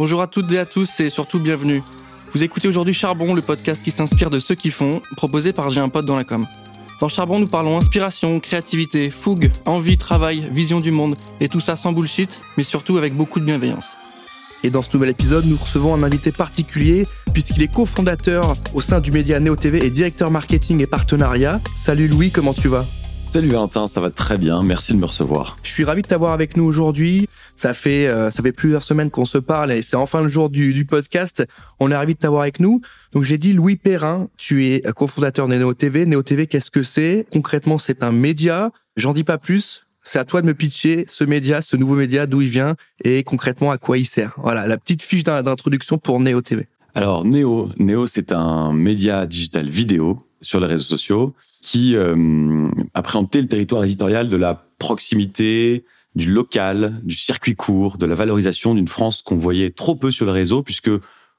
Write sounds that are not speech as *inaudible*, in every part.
Bonjour à toutes et à tous et surtout bienvenue. Vous écoutez aujourd'hui Charbon, le podcast qui s'inspire de ceux qui font, proposé par J'ai un pote dans la com. Dans Charbon, nous parlons inspiration, créativité, fougue, envie, travail, vision du monde, et tout ça sans bullshit, mais surtout avec beaucoup de bienveillance. Et dans ce nouvel épisode, nous recevons un invité particulier, puisqu'il est cofondateur au sein du média Neo TV et directeur marketing et partenariat. Salut Louis, comment tu vas? Salut Valentin, ça va très bien, merci de me recevoir. Je suis ravi de t'avoir avec nous aujourd'hui. Ça fait euh, ça fait plusieurs semaines qu'on se parle et c'est enfin le jour du, du podcast. On est ravi de t'avoir avec nous. Donc j'ai dit Louis Perrin, tu es cofondateur de Neo TV. Neo TV, qu'est-ce que c'est? Concrètement, c'est un média. J'en dis pas plus. C'est à toi de me pitcher ce média, ce nouveau média, d'où il vient et concrètement à quoi il sert. Voilà, la petite fiche d'introduction pour Neo TV. Alors Neo, Neo, c'est un média digital vidéo sur les réseaux sociaux qui euh, a préempté le territoire éditorial de la proximité, du local, du circuit court, de la valorisation d'une France qu'on voyait trop peu sur le réseau, puisque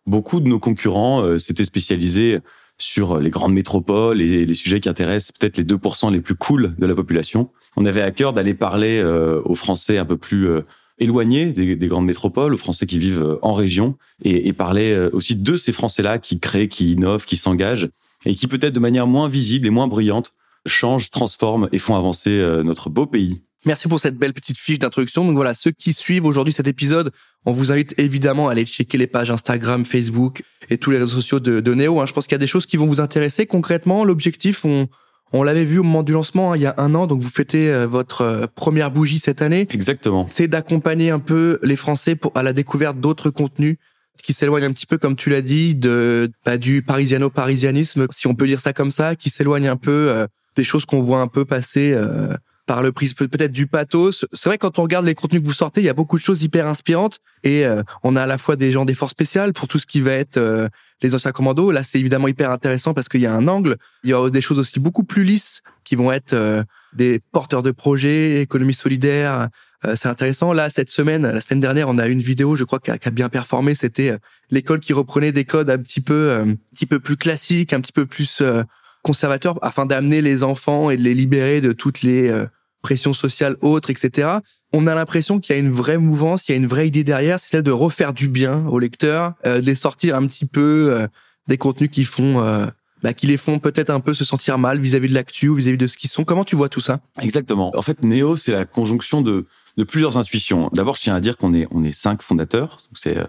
beaucoup de nos concurrents euh, s'étaient spécialisés sur les grandes métropoles et les sujets qui intéressent peut-être les 2% les plus cool de la population. On avait à cœur d'aller parler euh, aux Français un peu plus euh, éloignés des, des, grandes métropoles, aux Français qui vivent en région, et, et parler aussi de ces Français-là qui créent, qui innovent, qui s'engagent, et qui peut-être de manière moins visible et moins bruyante changent, transforment et font avancer euh, notre beau pays. Merci pour cette belle petite fiche d'introduction. Donc voilà, ceux qui suivent aujourd'hui cet épisode, on vous invite évidemment à aller checker les pages Instagram, Facebook et tous les réseaux sociaux de, de Neo. Hein. Je pense qu'il y a des choses qui vont vous intéresser. Concrètement, l'objectif, on, on l'avait vu au moment du lancement hein, il y a un an, donc vous fêtez euh, votre euh, première bougie cette année. Exactement. C'est d'accompagner un peu les Français pour, à la découverte d'autres contenus qui s'éloigne un petit peu, comme tu l'as dit, de bah, du parisiano-parisianisme, si on peut dire ça comme ça, qui s'éloigne un peu euh, des choses qu'on voit un peu passer euh, par le prisme peut-être du pathos. C'est vrai quand on regarde les contenus que vous sortez, il y a beaucoup de choses hyper inspirantes et euh, on a à la fois des gens des forces spéciales pour tout ce qui va être les anciens commandos. Là, c'est évidemment hyper intéressant parce qu'il y a un angle. Il y a des choses aussi beaucoup plus lisses qui vont être des porteurs de projets, économie solidaire, euh, c'est intéressant. Là, cette semaine, la semaine dernière, on a une vidéo, je crois, qui a, qui a bien performé. C'était euh, l'école qui reprenait des codes un petit peu, euh, un petit peu plus classiques, un petit peu plus conservateurs, afin d'amener les enfants et de les libérer de toutes les pressions sociales autres, etc. On a l'impression qu'il y a une vraie mouvance, il y a une vraie idée derrière, c'est celle de refaire du bien aux lecteurs, de les sortir un petit peu des contenus qui font bah, qui les font peut-être un peu se sentir mal vis-à-vis de l'actu ou vis-à-vis de ce qu'ils sont. Comment tu vois tout ça? Exactement. En fait, Néo, c'est la conjonction de de plusieurs intuitions. D'abord, je tiens à dire qu'on est, on est cinq fondateurs. C'est, euh,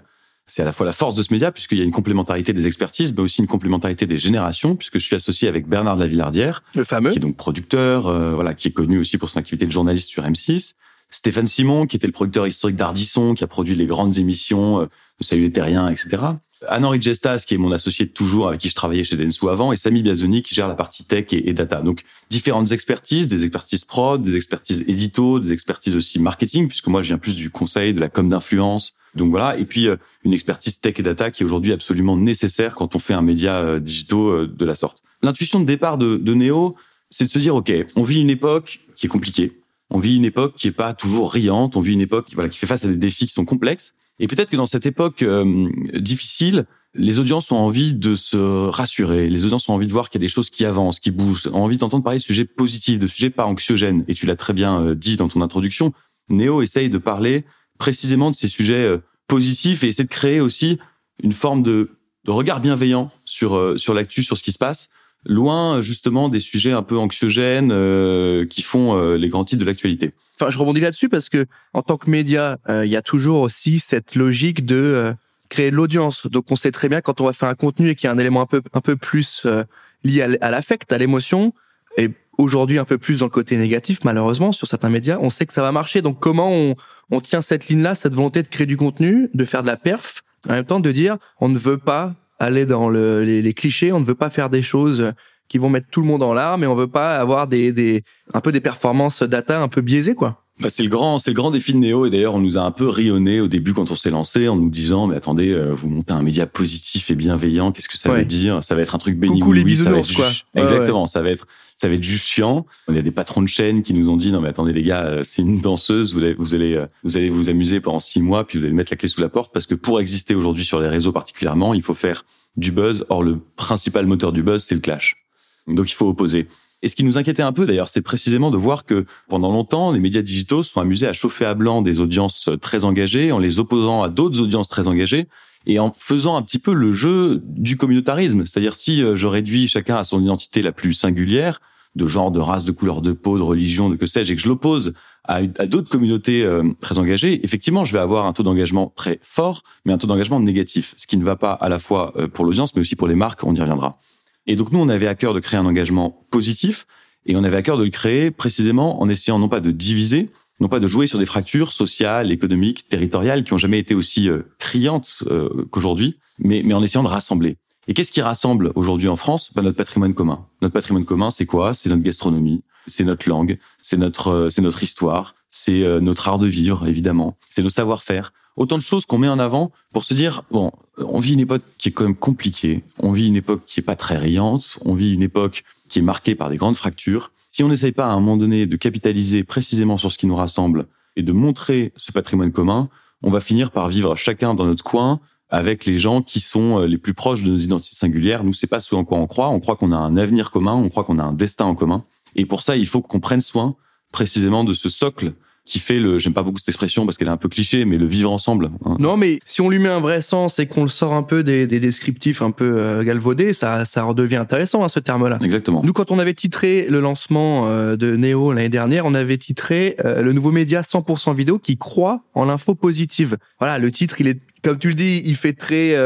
c'est à la fois la force de ce média, puisqu'il y a une complémentarité des expertises, mais aussi une complémentarité des générations, puisque je suis associé avec Bernard Lavillardière, le fameux, qui est donc producteur, euh, voilà, qui est connu aussi pour son activité de journaliste sur M6. Stéphane Simon, qui était le producteur historique d'Ardisson, qui a produit les grandes émissions euh, de Salut les Terriens, etc. Anne-Henri Gestas, qui est mon associé de toujours, avec qui je travaillais chez Densu avant, et Samy Biazoni, qui gère la partie tech et, data. Donc, différentes expertises, des expertises prod, des expertises édito, des expertises aussi marketing, puisque moi, je viens plus du conseil, de la com d'influence. Donc voilà, et puis euh, une expertise tech et data qui est aujourd'hui absolument nécessaire quand on fait un média euh, digitaux euh, de la sorte. L'intuition de départ de, de Neo, c'est de se dire, OK, on vit une époque qui est compliquée. On vit une époque qui est pas toujours riante. On vit une époque voilà, qui fait face à des défis qui sont complexes. Et peut-être que dans cette époque euh, difficile, les audiences ont envie de se rassurer, les audiences ont envie de voir qu'il y a des choses qui avancent, qui bougent, ont envie d'entendre parler de sujets positifs, de sujets pas anxiogènes. Et tu l'as très bien euh, dit dans ton introduction, Néo essaye de parler précisément de ces sujets euh, positifs et essaie de créer aussi une forme de, de regard bienveillant sur, sur l'actu, sur ce qui se passe, loin justement des sujets un peu anxiogènes euh, qui font euh, les grands titres de l'actualité. Enfin, je rebondis là-dessus parce que en tant que média, euh, il y a toujours aussi cette logique de créer l'audience. Donc, on sait très bien quand on va faire un contenu et qu'il y a un élément un peu un peu plus lié à l'affect, à l'émotion, et aujourd'hui un peu plus dans le côté négatif, malheureusement, sur certains médias, on sait que ça va marcher. Donc, comment on, on tient cette ligne-là, cette volonté de créer du contenu, de faire de la perf, en même temps de dire on ne veut pas aller dans le, les, les, clichés. On ne veut pas faire des choses qui vont mettre tout le monde en larmes et on veut pas avoir des, des un peu des performances data un peu biaisées quoi. Bah c'est le grand, c'est le grand défi de Néo et d'ailleurs on nous a un peu rionné au début quand on s'est lancé en nous disant mais attendez euh, vous montez un média positif et bienveillant qu'est-ce que ça veut dire? Ça va être un truc béni Coucou les bisounours quoi. Exactement ça va être ça va être juste chiant. Il y a des patrons de chaîne qui nous ont dit non mais attendez les gars euh, c'est une danseuse vous allez vous allez euh, vous allez vous amuser pendant six mois puis vous allez mettre la clé sous la porte parce que pour exister aujourd'hui sur les réseaux particulièrement il faut faire du buzz. Or, le principal moteur du buzz, c'est le clash. Donc, il faut opposer. Et ce qui nous inquiétait un peu d'ailleurs, c'est précisément de voir que pendant longtemps, les médias digitaux se sont amusés à chauffer à blanc des audiences très engagées en les opposant à d'autres audiences très engagées et en faisant un petit peu le jeu du communautarisme. C'est-à-dire si euh, je réduis chacun à son identité la plus singulière, de genre, de race, de couleur de peau, de religion, de que sais-je, et que je l'oppose à, d'autres communautés euh, très engagées, effectivement, je vais avoir un taux d'engagement très fort, mais un taux d'engagement négatif, ce qui ne va pas à la fois euh, pour l'audience, mais aussi pour les marques, on y reviendra. Et donc nous, on avait à cœur de créer un engagement positif, et on avait à cœur de le créer précisément en essayant non pas de diviser, non pas de jouer sur des fractures sociales, économiques, territoriales qui ont jamais été aussi euh, criantes euh, qu'aujourd'hui, mais, mais en essayant de rassembler. Et qu'est-ce qui rassemble aujourd'hui en France? Bah, Notre patrimoine commun. Notre patrimoine commun, c'est quoi? C'est notre gastronomie, c'est notre langue, c'est notre, euh, c'est notre histoire, c'est notre art de vivre, évidemment, c'est nos savoir-faire. Autant de choses qu'on met en avant pour se dire, bon, on vit une époque qui est quand même compliquée, on vit une époque qui est pas très riante, on vit une époque qui est marquée par des grandes fractures. Si on n'essaye pas à un moment donné de capitaliser précisément sur ce qui nous rassemble et de montrer ce patrimoine commun, on va finir par vivre chacun dans notre coin avec les gens qui sont euh, les plus proches de nos identités singulières. Nous, c'est pas ce en quoi on croit. On croit qu'on a un avenir commun, on croit qu'on a un destin en commun. Et pour ça, il faut qu'on prenne soin précisément de ce socle qui fait le, j'aime pas beaucoup cette expression parce qu'elle est un peu cliché, mais le vivre ensemble. Hein. Non, mais si on lui met un vrai sens et qu'on le sort un peu des, des descriptifs un peu euh, galvaudés, ça, ça redevient intéressant, hein, ce terme-là. Exactement. Nous, quand on avait titré le lancement euh, de Neo l'année dernière, on avait titré euh, le nouveau média 100% vidéo qui croit en l'info positive. Voilà, le titre, il est, comme tu le dis, il fait très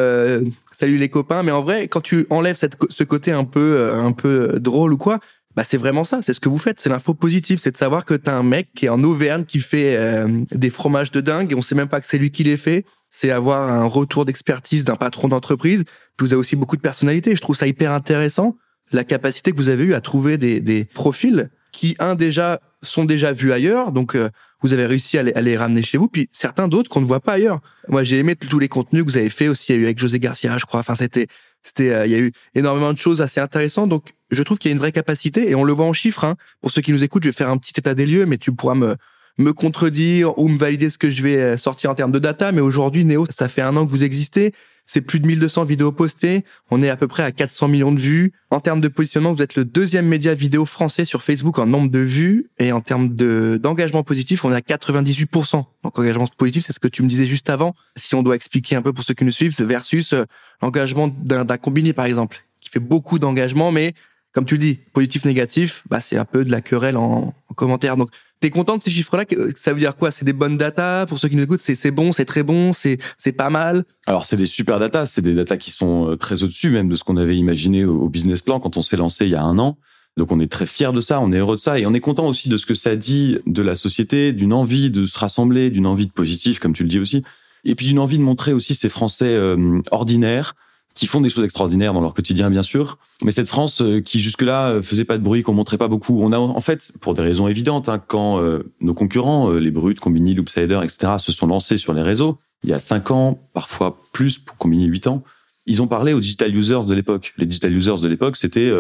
salut les copains, mais en vrai, quand tu enlèves cette, ce côté un peu, un peu drôle ou quoi, bah c'est vraiment ça, c'est ce que vous faites, c'est l'info positive, c'est de savoir que t'as un mec qui est en Auvergne qui fait euh, des fromages de dingue et on sait même pas que c'est lui qui les fait. C'est avoir un retour d'expertise d'un patron d'entreprise. Puis vous avez aussi beaucoup de personnalité. Je trouve ça hyper intéressant la capacité que vous avez eu à trouver des, des profils qui un déjà sont déjà vus ailleurs, donc euh, vous avez réussi à les, à les, ramener chez vous, puis certains d'autres qu'on ne voit pas ailleurs. Moi, j'ai aimé tous les contenus que vous avez fait aussi. Il y a eu avec José Garcia, je crois. Enfin, c'était c'était, euh, il y a eu énormément de choses assez intéressantes. Donc, je trouve qu'il y a une vraie capacité et on le voit en chiffres. Hein. Pour ceux qui nous écoutent, je vais faire un petit état des lieux, mais tu pourras me me contredire ou me valider ce que je vais euh, sortir en termes de data. Mais aujourd'hui, Néo, ça fait un an que vous existez. C'est plus de 1200 vidéos postées. On est à peu près à 400 millions de vues. En termes de positionnement, vous êtes le deuxième média vidéo français sur Facebook en nombre de vues. Et en termes de, d'engagement positif, on est à 98%. Donc, engagement positif, c'est ce que tu me disais juste avant. Si on doit expliquer un peu pour ceux qui nous suivent, versus euh, l'engagement d'un, d'un combiné, par exemple, qui fait beaucoup d'engagement, mais comme tu le dis, positif, négatif, bah, c'est un peu de la querelle en, en commentaire. Donc, T'es content de ces chiffres-là Ça veut dire quoi? C'est des bonnes datas Pour ceux qui nous écoutent, c'est bon, c'est très bon, c'est pas mal? Alors c'est des super datas, c'est des datas qui sont euh, très au-dessus même de ce qu'on avait imaginé au business plan quand on s'est lancé il y a un an. Donc on est très fier de ça, on est heureux de ça et on est content aussi de ce que ça dit de la société, d'une envie de se rassembler, d'une envie de positif comme tu le dis aussi, et puis d'une envie de montrer aussi ces Français euh, ordinaires qui font des choses extraordinaires dans leur quotidien, bien sûr. Mais cette France euh, qui jusque-là euh, faisait pas de bruit, qu'on montrait pas beaucoup, on a en fait, pour des raisons évidentes, hein, quand euh, nos concurrents, les Brutes, Combini, Loopsider, etc., se sont lancés sur les réseaux, il y a cinq ans, parfois plus pour Combini huit ans, ils ont parlé aux digital users de l'époque. Les digital users de l'époque, c'était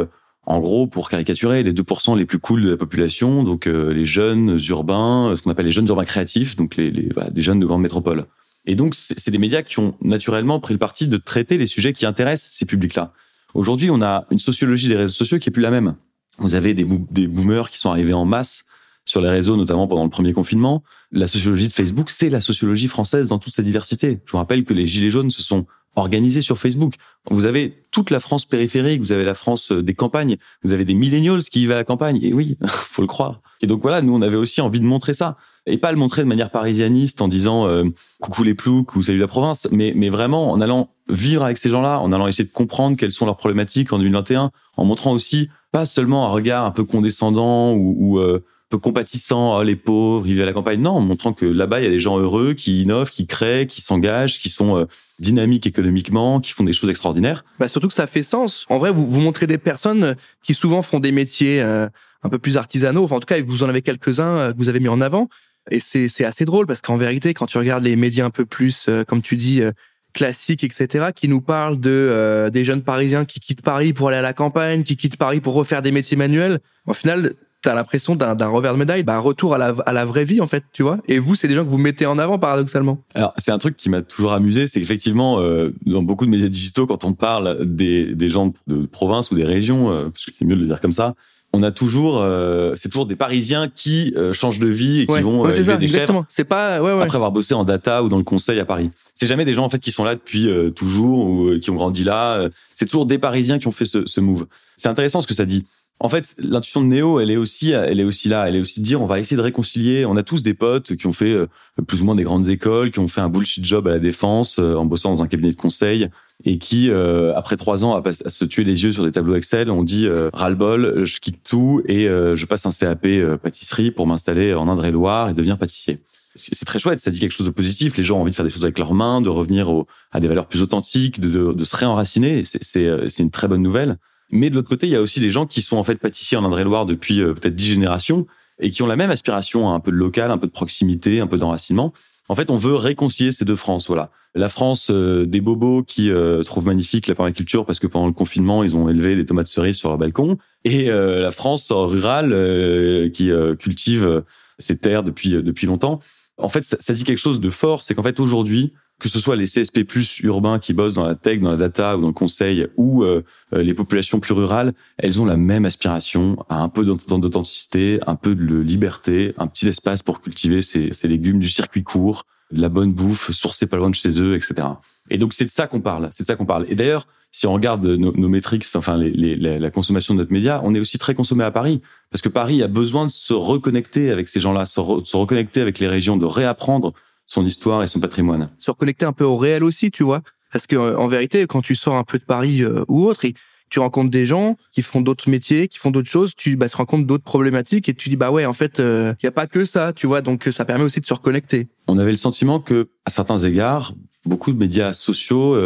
en gros, pour caricaturer, les 2% les plus cool de la population, donc les jeunes urbains, ce qu'on appelle les jeunes urbains créatifs, donc les, les voilà, jeunes de grandes métropoles. Et donc, c'est des médias qui ont naturellement pris le parti de traiter les sujets qui intéressent ces publics-là. Aujourd'hui, on a une sociologie des réseaux sociaux qui est plus la même. Vous avez des, boomers qui sont arrivés en masse sur les réseaux, notamment pendant le premier confinement. La sociologie de Facebook, c'est la sociologie française dans toute sa diversité. Je vous rappelle que les Gilets jaunes se sont organisés sur Facebook. Vous avez toute la France périphérique, vous avez la France des campagnes, vous avez des millennials qui y vont à la campagne. Et oui, *laughs* faut le croire. Et donc voilà, nous, on avait aussi envie de montrer ça et pas le montrer de manière parisianiste en disant euh, coucou les ploucs ou salut la province, mais mais vraiment en allant vivre avec ces gens-là, en allant essayer de comprendre quelles sont leurs problématiques en 2021, en montrant aussi pas seulement un regard un peu condescendant ou, ou euh, peu compatissant, oh, les pauvres, ils vivent à la campagne. Non, en montrant que là-bas, il y a des gens heureux, qui innovent, qui créent, qui s'engagent, qui sont euh, dynamiques économiquement, qui font des choses extraordinaires. Bah surtout que ça fait sens. En vrai, vous, vous montrez des personnes qui souvent font des métiers un peu plus artisanaux. Enfin, en tout cas, vous en avez quelques-uns que vous avez mis en avant. Et c'est, assez drôle parce qu'en vérité, quand tu regardes les médias un peu plus, euh, comme tu dis, euh, classiques, etc., qui nous parlent de euh, des jeunes Parisiens qui quittent Paris pour aller à la campagne, qui quittent Paris pour refaire des métiers manuels, au final, t'as l'impression d'un, revers de médaille, bah, retour à la, à la vraie vie, en fait, tu vois. Et vous, c'est des gens que vous mettez en avant, paradoxalement. Alors, c'est un truc qui m'a toujours amusé, c'est qu'effectivement, dans beaucoup de médias digitaux, quand on parle des, des gens de province ou des régions, parce que c'est mieux de le dire comme ça, on a toujours, euh, c'est toujours des Parisiens qui euh, changent de vie et qui vont ouais, c'est ça, exactement. C'est pas ouais, après avoir bossé en data ou dans le conseil à Paris. C'est jamais des gens en fait qui sont là depuis toujours ou qui ont grandi là. C'est toujours des Parisiens qui ont fait ce, ce move. C'est intéressant ce que ça dit. En fait, l'intuition de Néo, elle est aussi, elle est aussi là. Elle est aussi de dire, on va essayer de réconcilier. On a tous des potes qui ont fait euh, plus ou moins des grandes écoles, qui ont fait un bullshit job à la défense euh, en bossant dans un cabinet de conseil et qui, euh, après trois ans à, se tuer les yeux sur des tableaux Excel, ont dit ras-le-bol, je quitte tout et je passe un CAP pâtisserie pour m'installer en Indre-et-Loire et devenir pâtissier. C'est très chouette, ça dit quelque chose de positif. Les gens ont envie de faire des choses avec leurs mains, de revenir à des valeurs plus authentiques, de, de, de se réenraciner. C'est une très bonne nouvelle. Mais de l'autre côté, il y a aussi des gens qui sont en fait pâtissiers en Indre-et-Loire depuis euh, peut-être dix générations et qui ont la même aspiration à un peu de local, un peu de proximité, un peu d'enracinement. En fait, on veut réconcilier ces deux France. Voilà, la France euh, des bobos qui euh, trouvent magnifique la permaculture parce que pendant le confinement ils ont élevé des tomates cerises sur leur balcon, et la France rurale qui cultive ses terres depuis depuis longtemps. En fait, ça dit quelque chose de fort, c'est qu'en fait aujourd'hui, que ce soit les CSP plus urbains qui bossent dans la tech, dans la data ou dans le conseil, ou euh, euh, les populations plus rurales, elles ont la même aspiration à un peu d'authenticité, un peu de liberté, un petit espace pour cultiver ces, légumes du circuit court, de la bonne bouffe sourcée pas loin de chez eux, etc. Et donc c'est de ça qu'on parle, c'est de ça qu'on parle. Et d'ailleurs, si on regarde nos, nos métriques, enfin la consommation de notre média, on est aussi très consommé à Paris, parce que Paris a besoin de se reconnecter avec ces gens-là, se reconnecter avec les régions, de réapprendre son histoire et son patrimoine. Se reconnecter un peu au réel aussi, tu vois. Parce que euh, en vérité, quand tu sors un peu de Paris euh, ou autre, tu rencontres des gens qui font d'autres métiers, qui font d'autres choses, tu bah, te compte d'autres problématiques et tu dis bah ouais en fait il euh, y a pas que ça, tu vois donc ça permet aussi de se reconnecter. On avait le sentiment que à certains égards, beaucoup de médias sociaux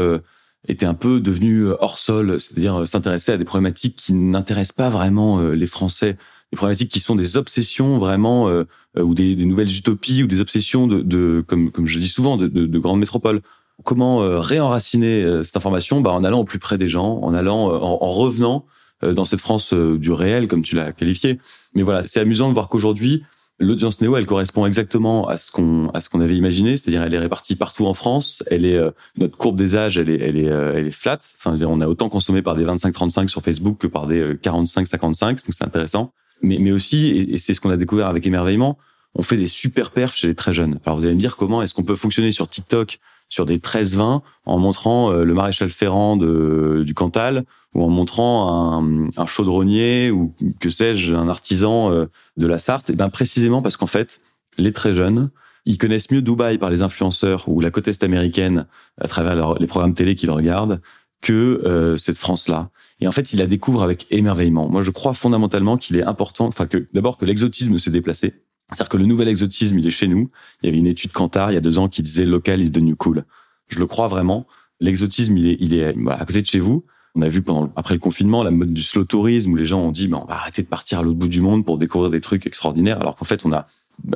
étaient un peu devenus hors sol, c'est-à-dire s'intéresser à des problématiques qui n'intéressent pas vraiment les Français des problématiques qui sont des obsessions vraiment euh, euh, ou des, des, nouvelles utopies ou des obsessions de, de comme comme je dis souvent de, de, de grandes métropoles. Comment euh, réenraciner cette information? Bah, en allant au plus près des gens, en allant en, en revenant dans cette France du réel comme tu l'as qualifié. Mais voilà, c'est amusant de voir qu'aujourd'hui l'audience néo, elle correspond exactement à ce qu'on à ce qu'on avait imaginé, c'est-à-dire elle est répartie partout en France. Elle est notre courbe des âges, elle est elle est elle est flat. Enfin, on a autant consommé par des 25-35 sur Facebook que par des 45-55, donc c'est intéressant mais, mais aussi, et, c'est ce qu'on a découvert avec émerveillement, on fait des super perfs chez les très jeunes. Alors vous allez me dire comment est-ce qu'on peut fonctionner sur TikTok sur des 13-20 en montrant euh, le maréchal Ferrand de, du Cantal ou en montrant un, un chaudronnier ou que sais-je, un artisan euh, de la Sarthe? Et ben précisément parce qu'en fait, les très jeunes, ils connaissent mieux Dubaï par les influenceurs ou la côte est américaine à travers les programmes télé qu'ils regardent que euh, cette France-là. Et en fait, il la découvre avec émerveillement. Moi, je crois fondamentalement qu'il est important, enfin que d'abord que l'exotisme s'est déplacé. C'est-à-dire que le nouvel exotisme, il est chez nous. Il y avait une étude Kantar il y a deux ans qui disait local is the new cool. Je le crois vraiment. L'exotisme, il est, il est à côté de chez vous. On a vu pendant après le confinement la mode du slow tourisme où les gens ont dit, mais on va arrêter de partir à l'autre bout du monde pour découvrir des trucs extraordinaires, alors qu'en fait, on a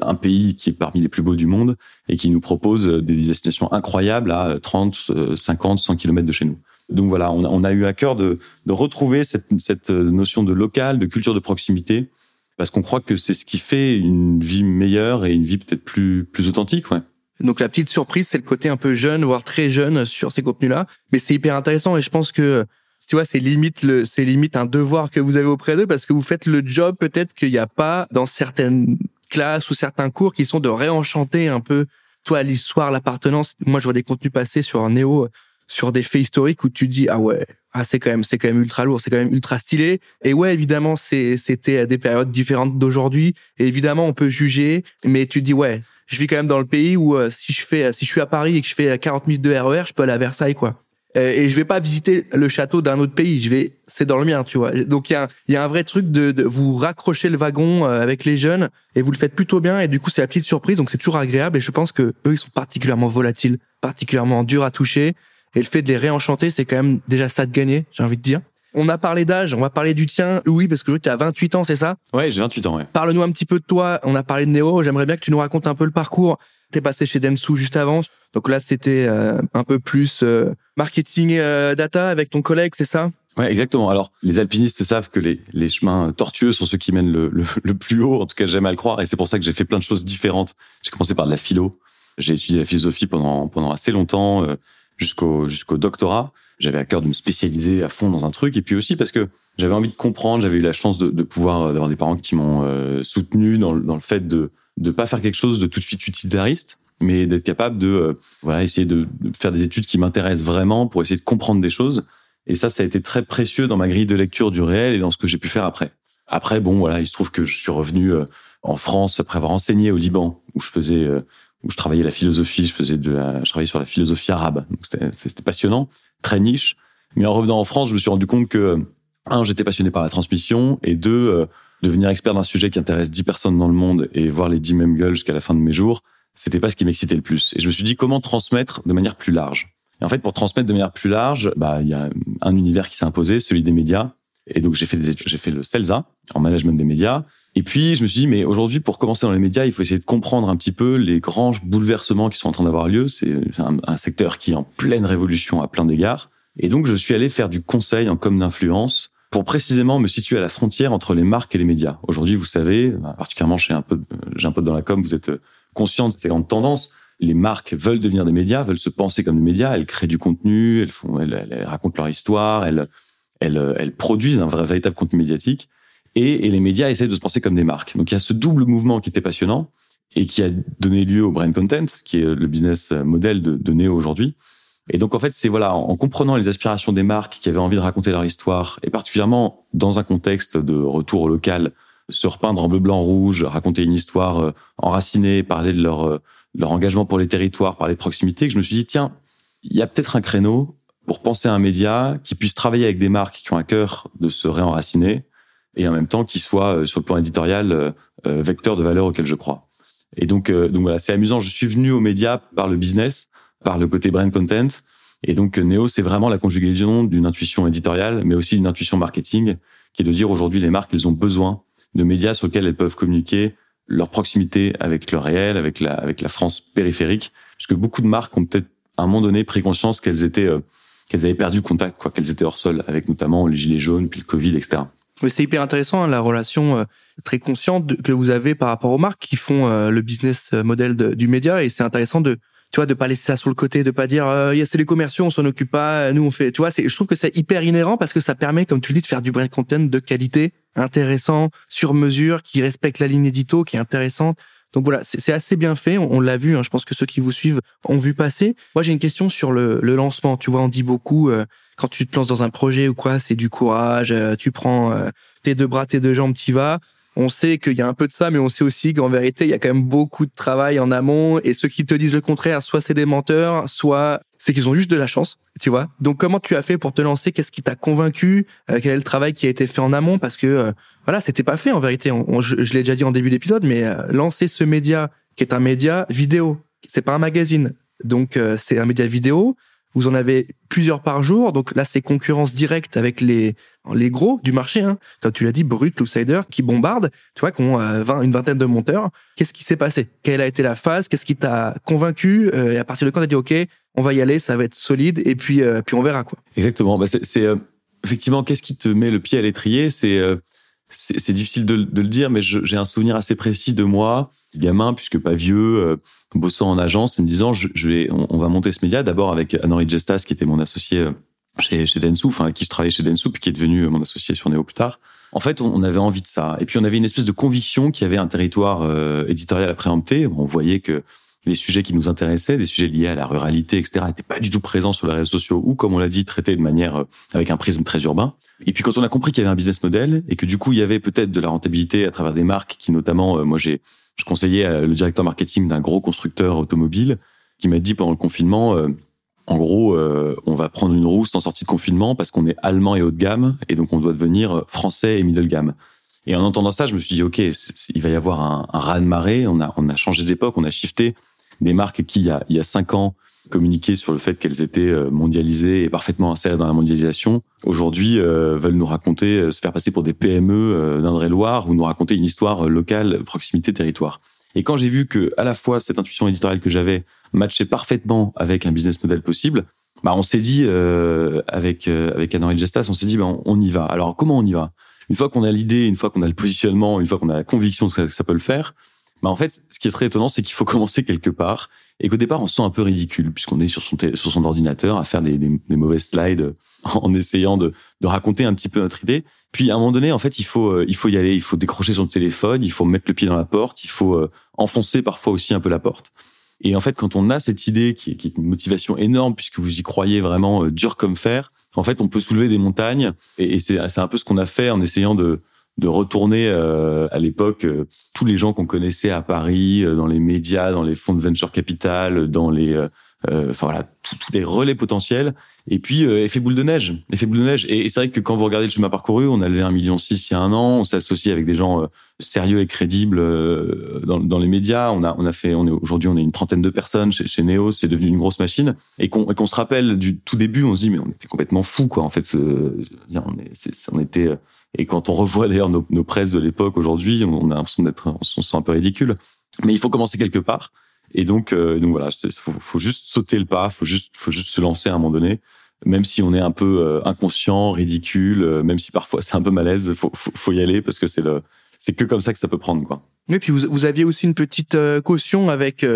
un pays qui est parmi les plus beaux du monde et qui nous propose des destinations incroyables à 30, 50, 100 kilomètres de chez nous. Donc voilà, on a, eu à cœur de, retrouver cette, notion de local, de culture de proximité, parce qu'on croit que c'est ce qui fait une vie meilleure et une vie peut-être plus plus authentique, ouais. Donc la petite surprise, c'est le côté un peu jeune, voire très jeune sur ces contenus-là, mais c'est hyper intéressant et je pense que tu vois, c'est limite le, c'est limite un devoir que vous avez auprès d'eux parce que vous faites le job peut-être qu'il n'y a pas dans certaines classes ou certains cours qui sont de réenchanter un peu toi l'histoire, l'appartenance. Moi, je vois des contenus passer sur un néo sur des faits historiques où tu dis ah ouais ah c'est quand même c'est quand même ultra lourd c'est quand même ultra stylé. Et ouais évidemment c'est c'était à des périodes différentes d'aujourd'hui. Et évidemment on peut juger mais tu dis ouais je vis quand même dans le pays où euh, si je fais si je suis à Paris et que je fais 40 minutes de RER je peux aller à Versailles quoi. Et je vais pas visiter le château d'un autre pays je vais c'est dans le mien tu vois. Donc il y a y a un vrai truc de, de vous raccrocher le wagon euh, avec les jeunes et vous le faites plutôt bien et du coup c'est la petite surprise donc c'est toujours agréable et je pense que eux ils sont particulièrement volatiles particulièrement durs à toucher et le fait de les réenchanter, c'est quand même déjà ça de gagner, j'ai envie de dire. On a parlé d'âge, on va parler du tien, Louis, parce que tu as 28 ans, c'est ça? Ouais, j'ai 28 ans, ouais. Parle-nous un petit peu de toi. On a parlé de Néo. J'aimerais bien que tu nous racontes un peu le parcours. T'es passé chez Densu juste avant. Donc là, c'était euh, un peu plus euh, marketing euh, data avec ton collègue, c'est ça? Ouais, exactement. Alors, les alpinistes savent que les, les chemins tortueux sont ceux qui mènent le, le, le plus haut. En tout cas, j'aime à le croire. Et c'est pour ça que j'ai fait plein de choses différentes. J'ai commencé par de la philo. J'ai étudié la philosophie pendant, pendant assez longtemps. Jusqu'au jusqu'au doctorat. J'avais à cœur de me spécialiser à fond dans un truc, et puis aussi parce que j'avais envie de comprendre. J'avais eu la chance de, de pouvoir d'avoir des parents qui m'ont soutenu dans, dans le fait de de pas faire quelque chose de tout de suite utilitariste, mais d'être capable de voilà essayer de, de, faire des études qui m'intéressent vraiment pour essayer de comprendre des choses. Et ça, ça a été très précieux dans ma grille de lecture du réel et dans ce que j'ai pu faire après. Après, bon, voilà, il se trouve que je suis revenu euh, en France après avoir enseigné au Liban, où je faisais, euh, où je travaillais la philosophie, je faisais de la, je travaillais sur la philosophie arabe. C'était passionnant, très niche. Mais en revenant en France, je me suis rendu compte que un, j'étais passionné par la transmission, et deux, euh, devenir expert d'un sujet qui intéresse dix personnes dans le monde et voir les dix mêmes gueules jusqu'à la fin de mes jours, c'était pas ce qui m'excitait le plus. Et je me suis dit comment transmettre de manière plus large? Et en fait, pour transmettre de manière plus large, bah, il y a un univers qui s'est imposé, celui des médias. Et donc, j'ai fait des études, j'ai fait le CELSA, en management des médias. Et puis, je me suis dit, mais aujourd'hui, pour commencer dans les médias, il faut essayer de comprendre un petit peu les grands bouleversements qui sont en train d'avoir lieu. C'est un, secteur qui est en pleine révolution à plein d'égards. Et donc, je suis allé faire du conseil en com d'influence pour précisément me situer à la frontière entre les marques et les médias. Aujourd'hui, vous savez, bah, particulièrement chez un peu, j'ai un peu dans la com, vous êtes conscient de ces grandes tendances les marques veulent devenir des médias, veulent se penser comme des médias, elles créent du contenu, elles font, elles, elles racontent leur histoire, elles, elles, elles, produisent un vrai, véritable contenu médiatique. Et, et, les médias essaient de se penser comme des marques. Donc il y a ce double mouvement qui était passionnant et qui a donné lieu au brand content, qui est le business model de, de Neo aujourd'hui. Et donc en fait, c'est voilà, en comprenant les aspirations des marques qui avaient envie de raconter leur histoire, et particulièrement dans un contexte de retour au local, se repeindre en bleu, blanc, rouge, raconter une histoire euh, enracinée, parler de leur euh, leur engagement pour les territoires, par les proximités, que je me suis dit, tiens, il y a peut-être un créneau pour penser à un média qui puisse travailler avec des marques qui ont à cœur de se réenraciner et en même temps qui soit euh, sur le plan éditorial euh, euh, vecteur de valeur auquel je crois. Et donc, donc voilà, c'est amusant. Je suis venu aux médias par le business, par le côté brand content. Et donc Neo, c'est vraiment la conjugaison d'une intuition éditoriale, mais aussi d'une intuition marketing, qui est de dire aujourd'hui les marques, elles ont besoin de médias sur lesquels elles peuvent communiquer leur proximité avec le réel, avec la, avec la France périphérique, puisque beaucoup de marques ont peut-être à un moment donné pris conscience qu'elles étaient, euh, qu'elles avaient perdu contact, quoi, qu'elles étaient hors sol, avec notamment les gilets jaunes, puis le Covid, etc. C'est hyper intéressant hein, la relation euh, très consciente que vous avez par rapport aux marques qui font euh, le business model du média, et c'est intéressant de tu vois, de pas laisser ça sur le côté, de pas dire, euh, c'est les commerciaux, on s'en occupe pas, nous on fait, tu vois, c'est, je trouve que c'est hyper inhérent parce que ça permet, comme tu le dis, de faire du brand content de qualité, intéressant, sur mesure, qui respecte la ligne édito, qui est intéressante. Donc voilà, c'est assez bien fait. On, l'a vu. Hein, je pense que ceux qui vous suivent ont vu passer. Moi, j'ai une question sur le, le, lancement. Tu vois, on dit beaucoup euh, quand tu te lances dans un projet ou quoi, c'est du courage. Euh, tu prends euh, tes deux bras, tes deux jambes, t'y vas on sait qu'il y a un peu de ça, mais on sait aussi qu'en vérité, il y a quand même beaucoup de travail en amont. Et ceux qui te disent le contraire, soit c'est des menteurs, soit c'est qu'ils ont juste de la chance, tu vois. Donc comment tu as fait pour te lancer? Qu'est-ce qui t'a convaincu? Euh, Quel est le travail qui a été fait en amont? Parce que euh, voilà, c'était pas fait en vérité. je, l'ai déjà dit en début d'épisode, mais euh, lancer ce média qui est un média vidéo, c'est pas un magazine, donc c'est un média vidéo vous en avez plusieurs par jour. Donc là, c'est concurrence directe avec les les gros du marché, hein. comme tu l'as dit, Brut, Loopsider, qui bombardent, tu vois, qui ont euh, une vingtaine de monteurs. Qu'est-ce qui s'est passé? Quelle a été la phase? Qu'est-ce qui t'a convaincu? Euh, Et à partir de quand t'as dit, OK, on va y aller, ça va être solide, et puis euh, puis on verra quoi. Exactement. Bah, c'est effectivement qu'est-ce qui te met le pied à l'étrier? C'est c'est difficile de, de, le dire, mais j'ai un souvenir assez précis de moi, gamin, puisque pas vieux bossant en agence, me disant je, vais, on, va monter ce média d'abord avec Anne-Henri Gestas qui était mon associé euh, chez, chez Densu, enfin qui je travaillais chez Densu, puis qui est devenu mon associé sur Néo plus tard. En fait, on, avait envie de ça, et puis on avait une espèce de conviction qu'il y avait un territoire euh, éditorial à préempter. On voyait que les sujets qui nous intéressaient, des sujets liés à la ruralité, etc., n'étaient pas du tout présents sur les réseaux sociaux ou, comme on l'a dit, traités de manière euh, avec un prisme très urbain. Et puis quand on a compris qu'il y avait un business model et que du coup il y avait peut-être de la rentabilité à travers des marques qui, notamment, moi j'ai je conseillais euh, le directeur marketing d'un gros constructeur automobile qui m'a dit pendant le confinement, euh, en gros, euh, on va prendre une rousse en sortie de confinement parce qu'on est allemand et haut de gamme et donc on doit devenir français et middle gamme. Et en entendant ça, je me suis dit, ok, il va y avoir un, un raz de marée. On a, on a changé d'époque, on a shifté des marques qui, il y a, il y a cinq ans, communiquer sur le fait qu'elles étaient euh, mondialisées et parfaitement insérées dans la mondialisation, aujourd'hui euh, veulent nous raconter, euh, se faire passer pour des PME d'Indre-et-Loire ou nous raconter une histoire locale, proximité, territoire. Et quand j'ai vu que à la fois cette intuition éditoriale que j'avais matchait parfaitement avec un business model possible, bah on s'est dit avec avec Anne Gestas, on s'est dit bah, on, y va. Alors comment on y va? Une fois qu'on a l'idée, une fois qu'on a le positionnement, une fois qu'on a la conviction que ça, peut le faire, Bah en fait, ce qui est très étonnant, c'est qu'il faut *laughs* commencer quelque part et qu'au départ, on se sent un peu ridicule puisqu'on est sur son, ordinateur à faire des, mauvaises slides *laughs* en essayant de, raconter un petit peu notre idée. Puis à un moment donné, en fait, il faut euh, il faut y aller, il faut décrocher son téléphone, il faut mettre le pied dans la porte, il faut euh, enfoncer parfois aussi un peu la porte. Et en fait, quand on a cette idée qui est, qui est une motivation énorme puisque vous y croyez vraiment euh, dur comme fer, en fait, on peut soulever des montagnes. Et c'est un peu ce qu'on a fait en essayant de de retourner euh, à l'époque euh, tous les gens qu'on connaissait à Paris, euh, dans les médias, dans les fonds de venture capital, dans les, enfin voilà, tous les relais potentiels. Et puis effet boule de neige, effet boule de neige. Et, c'est vrai que quand vous regardez le chemin parcouru, on a levé un million six il y a un an, on s'est associé avec des gens sérieux et crédibles dans, dans, les médias. On a, on a fait, on est aujourd'hui, on est une trentaine de personnes chez, chez Neo, c'est devenu une grosse machine. Et qu'on qu'on se rappelle du tout début, on se dit mais on était complètement fou quoi. En fait, on, est, on était et quand on revoit d'ailleurs nos, nos presses de l'époque aujourd'hui, on a l'impression d'être, on se sent un peu ridicule. Mais il faut commencer quelque part. Et donc, euh, donc voilà, faut, faut juste sauter le pas, faut juste, faut juste se lancer à un moment donné, même si on est un peu euh, inconscient, ridicule, euh, même si parfois c'est un peu malaise, faut, faut, faut y aller parce que c'est le, c'est que comme ça que ça peut prendre quoi. Et puis vous, vous aviez aussi une petite caution avec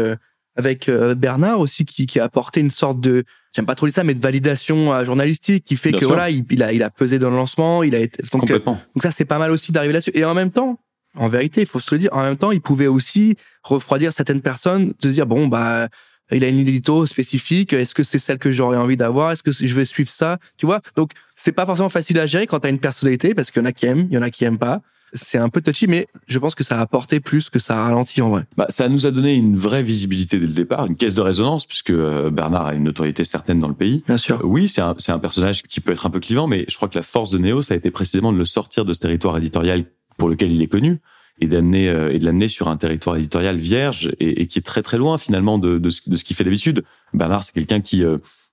avec Bernard aussi qui, qui a apporté une sorte de j'aime pas trop dire ça, mais de validation euh, journalistique qui fait que voilà, il, il, a, il a pesé dans le lancement, il a été donc, euh, Complètement. donc ça c'est pas mal aussi d'arriver là-dessus. Et en même temps, en vérité, il faut se le dire, en même temps, il pouvait aussi refroidir certaines personnes, de dire bon bah il a une édito spécifique. Est-ce que c'est celle que j'aurais envie d'avoir Est-ce que je vais suivre ça Tu vois? Donc c'est pas forcément facile à gérer quand t'as une personnalité parce qu'il y en a qui aiment, il y en a qui aiment pas c'est un peu touchy, mais je pense que ça a apporté plus que ça a ralenti en vrai. Bah, ça nous a donné une vraie visibilité dès le départ, une caisse de résonance, puisque euh, Bernard a une notoriété certaine dans le pays. Bien sûr. Euh, oui, c'est un, c'est un personnage qui peut être un peu clivant, mais je crois que la force de Néo, ça a été précisément de le sortir de ce territoire éditorial pour lequel il est connu et d'amener euh, et de l'amener sur un territoire éditorial vierge et, et, qui est très très loin finalement de, de, ce, de ce qu'il fait d'habitude. Bernard, c'est quelqu'un qui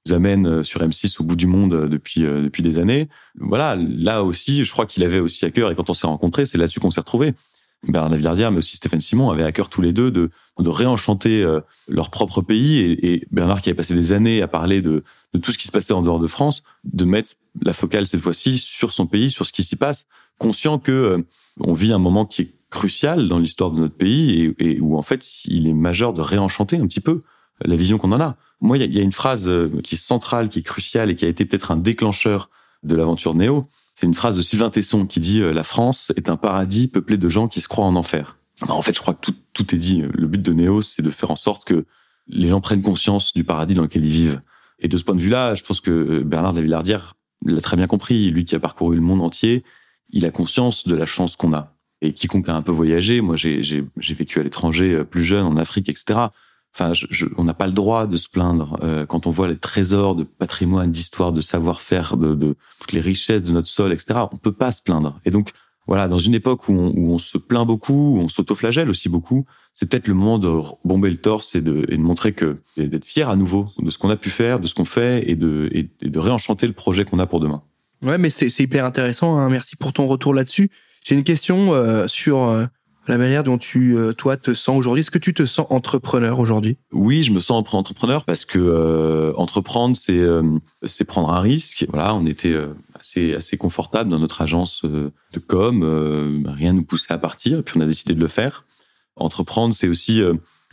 nous amène euh, sur M6 au bout du monde euh, depuis euh, depuis des années. Voilà, là aussi, je crois qu'il avait aussi à cœur et quand on s'est rencontrés, c'est là-dessus qu'on s'est retrouvés. Bernard Villardière, mais aussi Stéphane Simon avaient à cœur tous les deux de, de réenchanter leur propre pays et, et, Bernard qui avait passé des années à parler de, de tout ce qui se passait en dehors de France, de mettre la focale cette fois-ci sur son pays, sur ce qui s'y passe, conscient que on vit un moment qui est crucial dans l'histoire de notre pays et, et, où en fait il est majeur de réenchanter un petit peu la vision qu'on en a. Moi, il y, a une phrase euh, qui est centrale, qui est cruciale et qui a été peut-être un déclencheur de l'aventure Néo. C'est une phrase de Sylvain Tesson qui dit euh, La France est un paradis peuplé de gens qui se croient en enfer. en fait, je crois que tout, tout est dit. Le but de Néo, c'est de faire en sorte que les gens prennent conscience du paradis dans lequel ils vivent. Et de ce point de vue-là, je pense que euh, Bernard de la l'a très bien compris. Lui qui a parcouru le monde entier, il a conscience de la chance qu'on a. Et quiconque a un peu voyagé, moi j'ai vécu à l'étranger plus jeune, en Afrique, etc. Enfin, je, on n'a pas le droit de se plaindre euh, quand on voit les trésors de patrimoine, d'histoire, de savoir-faire, de, de, toutes les richesses de notre sol, etc. On peut pas se plaindre. Et donc, voilà, dans une époque où on, où on se plaint beaucoup, où on s'autoflagelle aussi beaucoup, c'est peut-être le moment de bomber le torse et de, et de montrer que d'être fier à nouveau de ce qu'on a pu faire, de ce qu'on fait, et de, et, de réenchanter le projet qu'on a pour demain. Ouais, mais c'est hyper intéressant. Hein. Merci pour ton retour là-dessus. J'ai une question euh, sur euh, la manière dont tu, euh, toi, te sens aujourd'hui. Est-ce que tu te sens entrepreneur aujourd'hui? Oui, je me sens entrepreneur parce que euh, entreprendre, c'est euh, c'est prendre un risque. Voilà, on était assez assez confortable dans notre agence de com. rien ne nous poussait à partir, puis on a décidé de le faire. Entreprendre, c'est aussi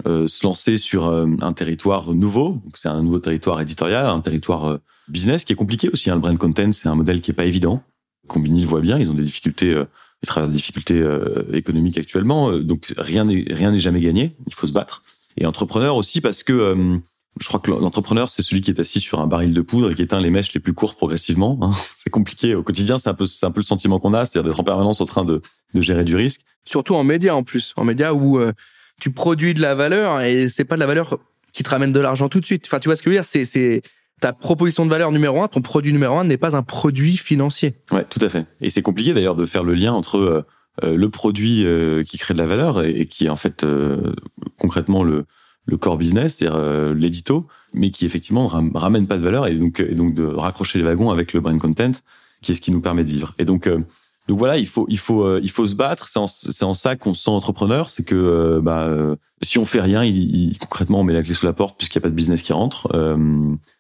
se lancer sur un territoire nouveau. C'est un nouveau territoire éditorial, un territoire business qui est compliqué aussi. Hein. Le brand content, c'est un modèle qui est pas évident. Combini le voit bien, ils ont des difficultés ils traversent des difficultés euh, économiques actuellement, euh, donc rien n'est rien n'est jamais gagné. Il faut se battre. Et entrepreneur aussi parce que euh, je crois que l'entrepreneur c'est celui qui est assis sur un baril de poudre et qui éteint les mèches les plus courtes progressivement. Hein. *laughs* C'est compliqué au quotidien, c'est un peu c'est un peu le sentiment qu'on a, c'est-à-dire d'être en permanence en train de, de gérer du risque. Surtout en médias en plus, en médias où tu produis de la valeur et c'est pas de la valeur qui te ramène de l'argent tout de suite. Enfin, tu vois ce que je veux dire c'est ta proposition de valeur numéro un, ton produit numéro un n'est pas un produit financier. Ouais, tout à fait. Et c'est compliqué d'ailleurs de faire le lien entre euh, euh, le produit euh, qui crée de la valeur et, qui est en fait concrètement le, le core business, c'est-à-dire l'édito, mais qui effectivement ramène pas de valeur et donc, et donc de raccrocher les wagons avec le brand content, qui est ce qui nous permet de vivre. Et donc donc voilà, il faut il faut euh, il faut se battre. C'est en, c'est en ça qu'on se sent entrepreneur, c'est que euh, bah euh, si on fait rien, il, il, concrètement on met la clé sous la porte puisqu'il n'y a pas de business qui rentre.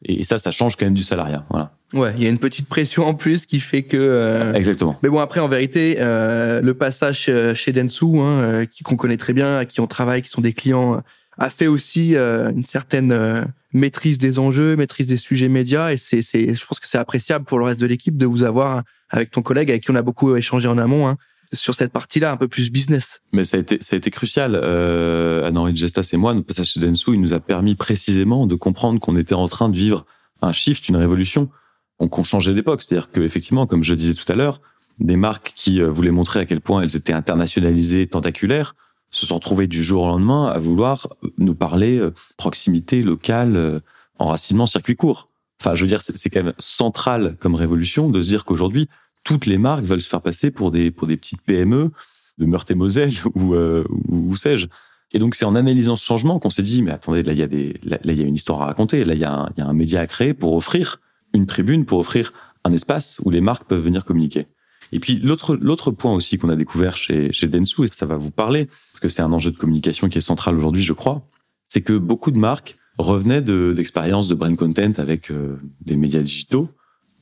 et, ça, ça change quand même du salariat. Voilà. Ouais, il y a une petite pression en plus qui fait que. euh, Exactement. Mais bon, après, en vérité, euh, le passage chez Densu, hein, euh, qui qu'on connaît très bien, à qui on travaille, qui sont des clients, a fait aussi euh, une certaine euh, maîtrise des enjeux, maîtrise des sujets médias, et c'est, c'est, je pense que c'est appréciable pour le reste de l'équipe de vous avoir avec ton collègue, avec qui on a beaucoup échangé en amont, hein, sur cette partie-là, un peu plus business. Mais ça a été, ça a été crucial. Euh, Anne-Henri Gestas et moi, notre passage chez Densu, il nous a permis précisément de comprendre qu'on était en train de vivre un shift, une révolution. On, qu'on changeait d'époque. C'est-à-dire que, effectivement, comme je disais tout à l'heure, des marques qui euh, voulaient montrer à quel point elles étaient internationalisées, tentaculaires, se sont trouvées du jour au lendemain à vouloir nous parler euh, proximité locale, euh, enracinement, circuit court. Enfin, je veux dire, c'est quand même central comme révolution de se dire qu'aujourd'hui, toutes les marques veulent se faire passer pour des pour des petites PME de Meurthe-et-Moselle *laughs* ou euh, ou, ou sais-je. Et donc c'est en analysant ce changement qu'on s'est dit mais attendez là il y a des là là, y a une histoire à raconter là il y a y a un média à créer pour offrir une tribune pour offrir un espace où les marques peuvent venir communiquer. Et puis l'autre l'autre point aussi qu'on a découvert chez chez Densu et ça va vous parler parce que c'est un enjeu de communication qui est central aujourd'hui je crois, c'est que beaucoup de marques revenaient de d'expériences de brand content avec euh, des médias digitaux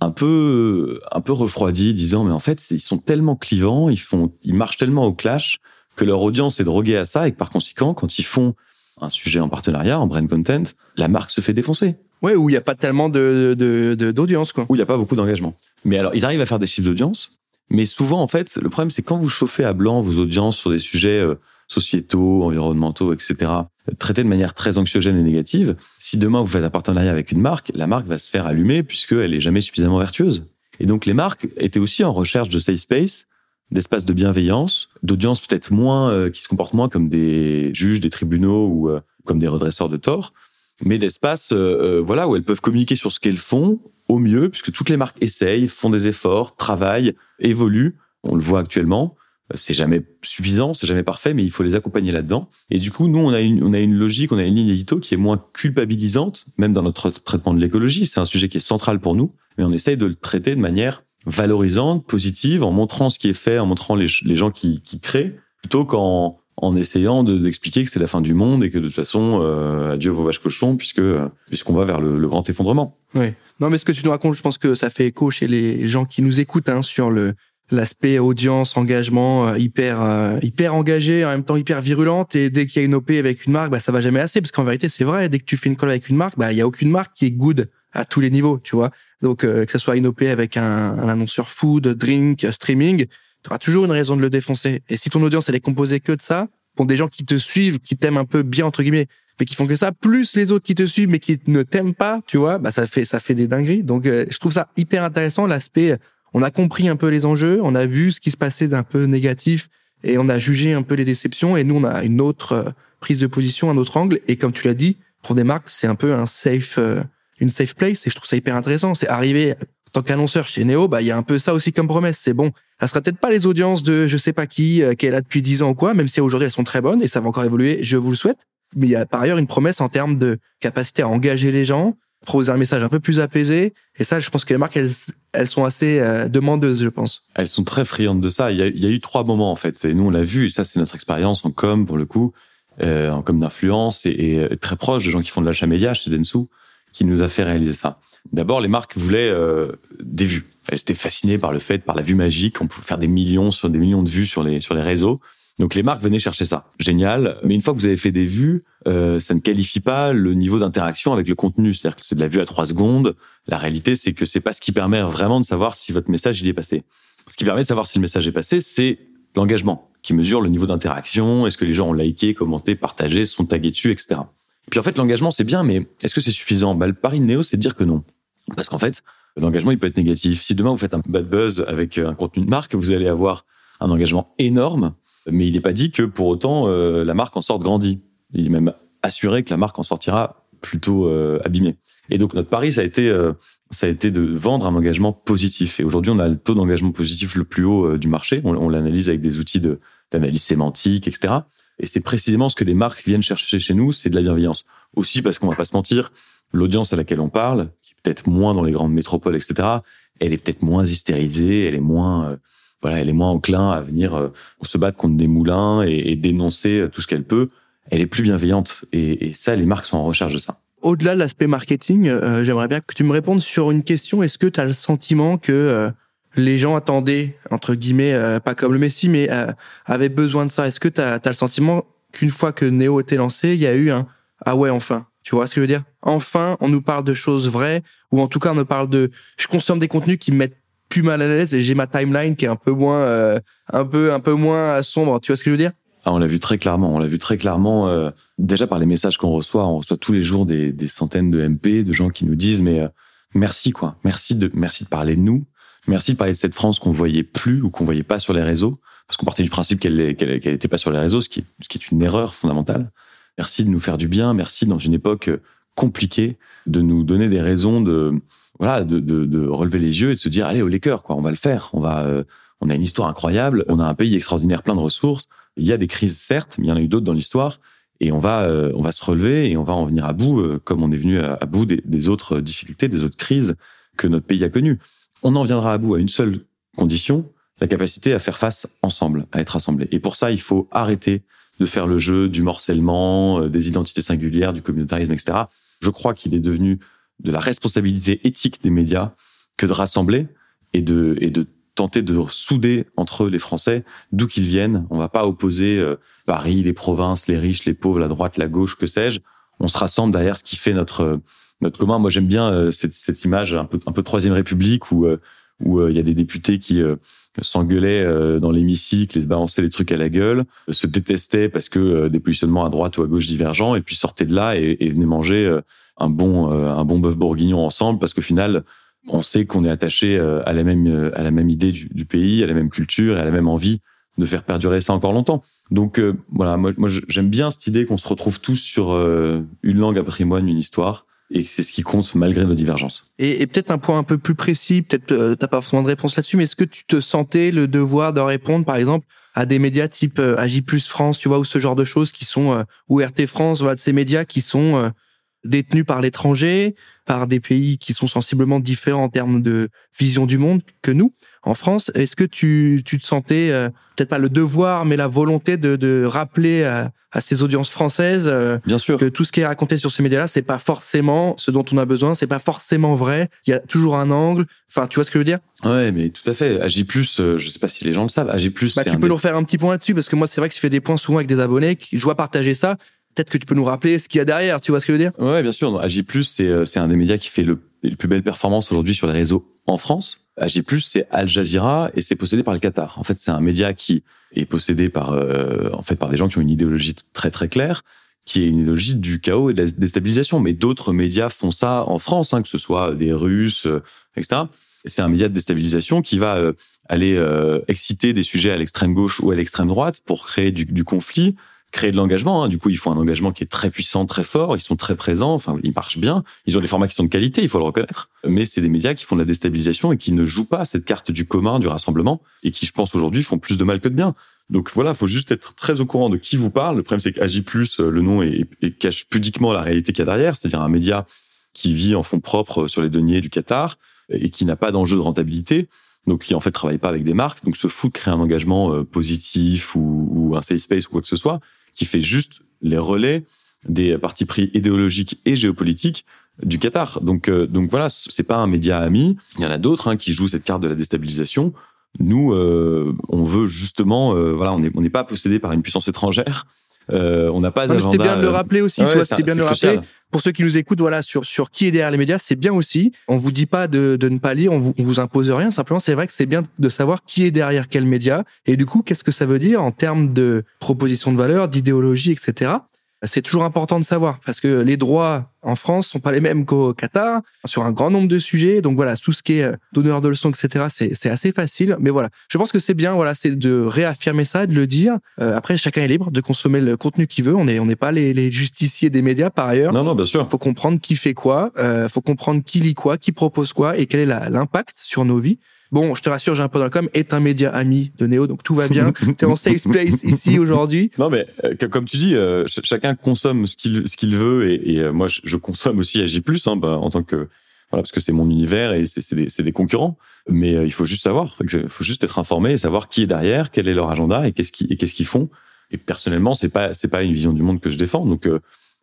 un peu un peu refroidis disant mais en fait ils sont tellement clivants ils font ils marchent tellement au clash que leur audience est droguée à ça et que par conséquent quand ils font un sujet en partenariat en brand content la marque se fait défoncer Ouais, où il n'y a pas tellement de, de, de- d'audience, quoi. où il n'y a pas beaucoup d'engagement mais alors ils arrivent à faire des chiffres d'audience mais souvent en fait le problème c'est quand vous chauffez à blanc vos audiences sur des sujets euh, sociétaux environnementaux etc traités de manière très anxiogène et négative si demain vous faites un partenariat avec une marque la marque va se faire allumer puisqu'elle est jamais suffisamment vertueuse. Et donc les marques étaient aussi en recherche de safe space d'espace de bienveillance d'audience peut-être moins euh, qui se comportent moins comme des juges des tribunaux ou euh, comme des redresseurs de tort mais d'espace euh, euh, voilà où elles peuvent communiquer sur ce qu'elles font au mieux puisque toutes les marques essayent font des efforts travaillent évoluent. On le voit actuellement. Euh, c'est jamais suffisant c'est jamais parfait mais il faut les accompagner là-dedans. Et du coup nous on a une on a une logique on a une ligne édito qui est moins culpabilisante même dans notre traitement de l'écologie. C'est un sujet qui est central pour nous mais on essaye de le traiter de manière valorisante positive en montrant ce qui est fait en montrant les, les gens qui, qui créent plutôt qu'en en essayant de- d'expliquer que c'est la fin du monde et que de toute façon euh, adieu vos vaches cochons puisque euh, puisqu'on va vers le, le grand effondrement. Ouais. Non, mais ce que tu nous racontes, je pense que ça fait écho chez les gens qui nous écoutent hein, sur le l'aspect audience, engagement, euh, hyper euh, hyper engagé, en même temps hyper virulente. Et dès qu'il y a une OP avec une marque, bah ça va jamais assez, parce qu'en vérité, c'est vrai. Dès que tu fais une colle avec une marque, bah il y a aucune marque qui est good à tous les niveaux, tu vois. Donc euh, que ce soit une OP avec un, un annonceur food, drink, streaming, tu auras toujours une raison de le défoncer. Et si ton audience elle est composée que de ça, pour des gens qui te suivent, qui t'aiment un peu bien entre guillemets, mais qui font que ça, plus les autres qui te suivent mais qui ne t'aiment pas, tu vois, bah ça fait ça fait des dingueries. Donc euh, je trouve ça hyper intéressant l'aspect. On a compris un peu les enjeux, on a vu ce qui se passait d'un peu négatif et on a jugé un peu les déceptions. Et nous on a une autre euh, prise de position, un autre angle. Et comme tu l'as dit, pour des marques c'est un peu un safe, euh, une safe place. Et je trouve ça hyper intéressant. C'est arrivé en tant qu'annonceur chez Neo, bah il y a un peu ça aussi comme promesse. C'est bon, ça sera peut-être pas les audiences de je sais pas qui euh, qui est depuis 10 ans ou quoi, même si aujourd'hui elles sont très bonnes et ça va encore évoluer. Je vous le souhaite mais il y a par ailleurs une promesse en termes de capacité à engager les gens, proposer un message un peu plus apaisé. Et ça, je pense que les marques, elles, elles sont assez euh, demandeuses, je pense. elles sont très friandes de ça il y a, il y a eu trois moments en fait et nous on l'a vu et ça c'est notre expérience en com pour le coup euh, en com d'influence et, et très proche de gens qui font de l'achat média chez Densu qui nous a fait réaliser ça D'abord, les marques voulaient euh, des vues. Elles étaient fascinées par le fait, par la vue magique. On pouvait faire des millions sur des millions de vues sur les sur les réseaux. Donc les marques venaient chercher ça. Génial. Mais une fois que vous avez fait des vues, euh, ça ne qualifie pas le niveau d'interaction avec le contenu. C'est-à-dire que c'est de la vue à trois secondes. La réalité, c'est que c'est pas ce qui permet vraiment de savoir si votre message il est passé. Ce qui permet de savoir si le message est passé, c'est l'engagement, qui mesure le niveau d'interaction. Est-ce que les gens ont liké, commenté, partagé, sont tagués dessus, etc. Puis en fait, l'engagement, c'est bien, mais est-ce que c'est suffisant? Bah, Le pari de Néo, c'est de dire que non. Parce qu'en fait, l'engagement, il peut être négatif. Si demain, vous faites un bad buzz avec un contenu de marque, vous allez avoir un engagement énorme, mais il n'est pas dit que pour autant, euh, la marque en sorte grandie. Il est même assuré que la marque en sortira plutôt euh, abîmée. Et donc, notre pari, ça a été... Euh, ça a été de vendre un engagement positif. Et aujourd'hui, on a le taux d'engagement positif le plus haut euh, du marché. On, l'analyse avec des outils d'analyse sémantique, etc. Et c'est précisément ce que les marques viennent chercher chez nous, c'est de la bienveillance. Aussi parce qu'on va pas se mentir, l'audience à laquelle on parle, qui est peut-être moins dans les grandes métropoles, etc., elle est peut-être moins hystérisée, elle est moins, euh, voilà, elle est moins enclin à venir euh, se battre contre des moulins et, et dénoncer tout ce qu'elle peut. Elle est plus bienveillante. Et, et ça, les marques sont en recherche de ça. Au-delà de l'aspect marketing, euh, j'aimerais bien que tu me répondes sur une question. Est-ce que tu as le sentiment que euh, les gens attendaient, entre guillemets, euh, pas comme le Messi, mais avaient besoin de ça? Est-ce que tu as, le sentiment qu'une fois que Neo était lancé, il y a eu un « Ah ouais, enfin ». Tu vois ce que je veux dire? Enfin, on nous parle de choses vraies, ou en tout cas, on nous parle de... Je consomme des contenus qui me mettent plus mal à l'aise et j'ai ma timeline qui est un peu moins, un peu, un peu moins sombre. Tu vois ce que je veux dire? Ah, on l'a vu très clairement. On l'a vu très clairement. Euh, déjà par les messages qu'on reçoit, on reçoit tous les jours des, centaines de MP, de gens qui nous disent mais euh, merci quoi, merci de merci de parler de nous, merci de parler de cette France qu'on voyait plus ou qu'on voyait pas sur les réseaux, parce qu'on partait du principe qu'elle qu'elle qu'elle était pas sur les réseaux, ce qui est, ce qui est une erreur fondamentale. Merci de nous faire du bien, merci dans une époque euh, compliquée de nous donner des raisons de voilà de, de, de relever les yeux et de se dire allez au Lakers quoi, on va le faire, on va on a une histoire incroyable, on a un pays extraordinaire, plein de ressources il y a des crises, certes, mais il y en a eu d'autres dans l'histoire. Et on va, euh, on va se relever et on va en venir à bout, euh, comme on est venu à, bout des, autres difficultés, des autres crises que notre pays a connues. On en viendra à bout à une seule condition, la capacité à faire face ensemble, à être assemblés. Et pour ça, il faut arrêter de faire le jeu du morcellement, euh, des identités singulières, du communautarisme, etc. Je crois qu'il est devenu de la responsabilité éthique des médias que de rassembler et de, et de tenter de souder entre les Français, d'où qu'ils viennent. On va pas opposer euh, Paris, les provinces, les riches, les pauvres, la droite, la gauche, que sais-je. On se rassemble derrière ce qui fait notre notre commun. Moi, j'aime bien euh, cette, cette, image un peu un peu troisième République où euh, où il y a des députés qui s'engueulaient dans l'hémicycle et se balançaient des trucs à la gueule, se détestaient parce que des positionnements à droite ou à gauche divergents, et puis sortaient de là et, et venaient manger un bon un bon bœuf bourguignon ensemble parce qu'au final on sait qu'on est attaché euh, à la même euh, à la même idée du, pays, à la même culture et à la même envie de faire perdurer ça encore longtemps. Donc euh, voilà, moi, moi j'aime bien cette idée qu'on se retrouve tous sur une langue, un patrimoine, une histoire, et c'est ce qui compte malgré nos divergences. Et, peut-être un point un peu plus précis, peut-être euh, t'as pas forcément de réponse là-dessus, mais est-ce que tu te sentais le devoir de répondre, par exemple, à des médias type Agi Plus France, tu vois, ou ce genre de choses qui sont ou RT France, voilà, de ces médias qui sont détenus par l'étranger, par des pays qui sont sensiblement différents en termes de vision du monde que nous en France. Est-ce que tu, tu te sentais euh, peut-être pas le devoir, mais la volonté de, de rappeler à, à, ces audiences françaises euh, Bien sûr. que tout ce qui est raconté sur ces médias-là, c'est pas forcément ce dont on a besoin, c'est pas forcément vrai. Il y a toujours un angle. Enfin, tu vois ce que je veux dire? Ouais, mais tout à fait. Plus, euh, je sais pas si les gens le savent. Plus. Bah, tu peux nous refaire un petit point là-dessus parce que moi, c'est vrai que je fais des points souvent avec des abonnés. Je vois partager ça peut-être que tu peux nous rappeler ce qu'il y a derrière, tu vois ce que je veux dire? Ouais, bien sûr. AG+, c'est euh, c'est un des médias qui fait le, les plus belles performances aujourd'hui sur les réseaux en France. AG+, c'est Al Jazeera et c'est possédé par le Qatar. En fait, c'est un média qui est possédé par euh, en fait par des gens qui ont une idéologie très très claire, qui est une idéologie du chaos et de la déstabilisation. Mais d'autres médias font ça en France, hein, que ce soit des Russes, euh, etc. C'est un média de déstabilisation qui va aller exciter des sujets à l'extrême gauche ou à l'extrême droite pour créer du, du conflit créer de l'engagement. Hein. Du coup, il faut un engagement qui est très puissant, très fort. Ils sont très présents. Enfin, ils marchent bien. Ils ont des formats qui sont de qualité, il faut le reconnaître. Mais c'est des médias qui font de la déstabilisation et qui ne jouent pas cette carte du commun, du rassemblement, et qui, je pense, aujourd'hui, font plus de mal que de bien. Donc voilà, faut juste être très au courant de qui vous parle. Le problème, c'est qu'Agi Plus, euh, le nom, et cache pudiquement la réalité qu'il y a derrière, c'est-à-dire un média qui vit en fonds propres sur les deniers du Qatar et qui n'a pas d'enjeu de rentabilité donc qui en fait travaille pas avec des marques, donc se fout de créer un engagement euh, positif ou, ou, un safe space ou quoi que ce soit, qui fait juste les relais des partis pris idéologiques et géopolitiques du Qatar. Donc, euh, donc voilà, c'est pas un média ami. Il y en a d'autres hein, qui jouent cette carte de la déstabilisation. Nous, euh, on veut justement, euh, voilà, on n'est on n'est pas possédé par une puissance étrangère. Euh, on n'a pas d'agenda. C'était bien de le rappeler aussi, toi. C'était bien de le rappeler. Pour ceux qui nous écoutent, voilà, sur sur qui est derrière les médias, c'est bien aussi. On vous dit pas de, de ne pas lire, on vous, vous impose rien. Simplement, c'est vrai que c'est bien de savoir qui est derrière quel média et du coup, qu'est-ce que ça veut dire en termes de proposition de valeur, d'idéologie, etc c'est toujours important de savoir parce que les droits en France sont pas les mêmes qu'au Qatar sur un grand nombre de sujets. Donc voilà, tout ce qui est euh, donneur de leçons, etc., c'est assez facile. Mais voilà, je pense que c'est bien, voilà, c'est de réaffirmer ça, de le dire. Euh, après, chacun est libre de consommer le contenu qu'il veut. On est on n'est pas les, les, justiciers des médias par ailleurs. Non, non, bien sûr. Faut comprendre qui fait quoi, euh, faut comprendre qui lit quoi, qui propose quoi et quel est l'impact sur nos vies. Bon, je te rassure, j'ai un peu dans le com, est un média ami de Néo, donc tout va bien. *laughs* T'es en safe place ici aujourd'hui. Non, mais euh, comme tu dis, euh, chacun consomme ce qu'il ce qu'il veut, et, et euh, moi, je, consomme aussi AG+, hein, bah, en tant que voilà, parce que c'est mon univers et c'est des, des concurrents. Mais il faut juste savoir, il faut juste être informé et savoir qui est derrière, quel est leur agenda et qu'est-ce qu'ils et qu'est-ce qu'ils font. Et personnellement, c'est pas c'est pas une vision du monde que je défends. Donc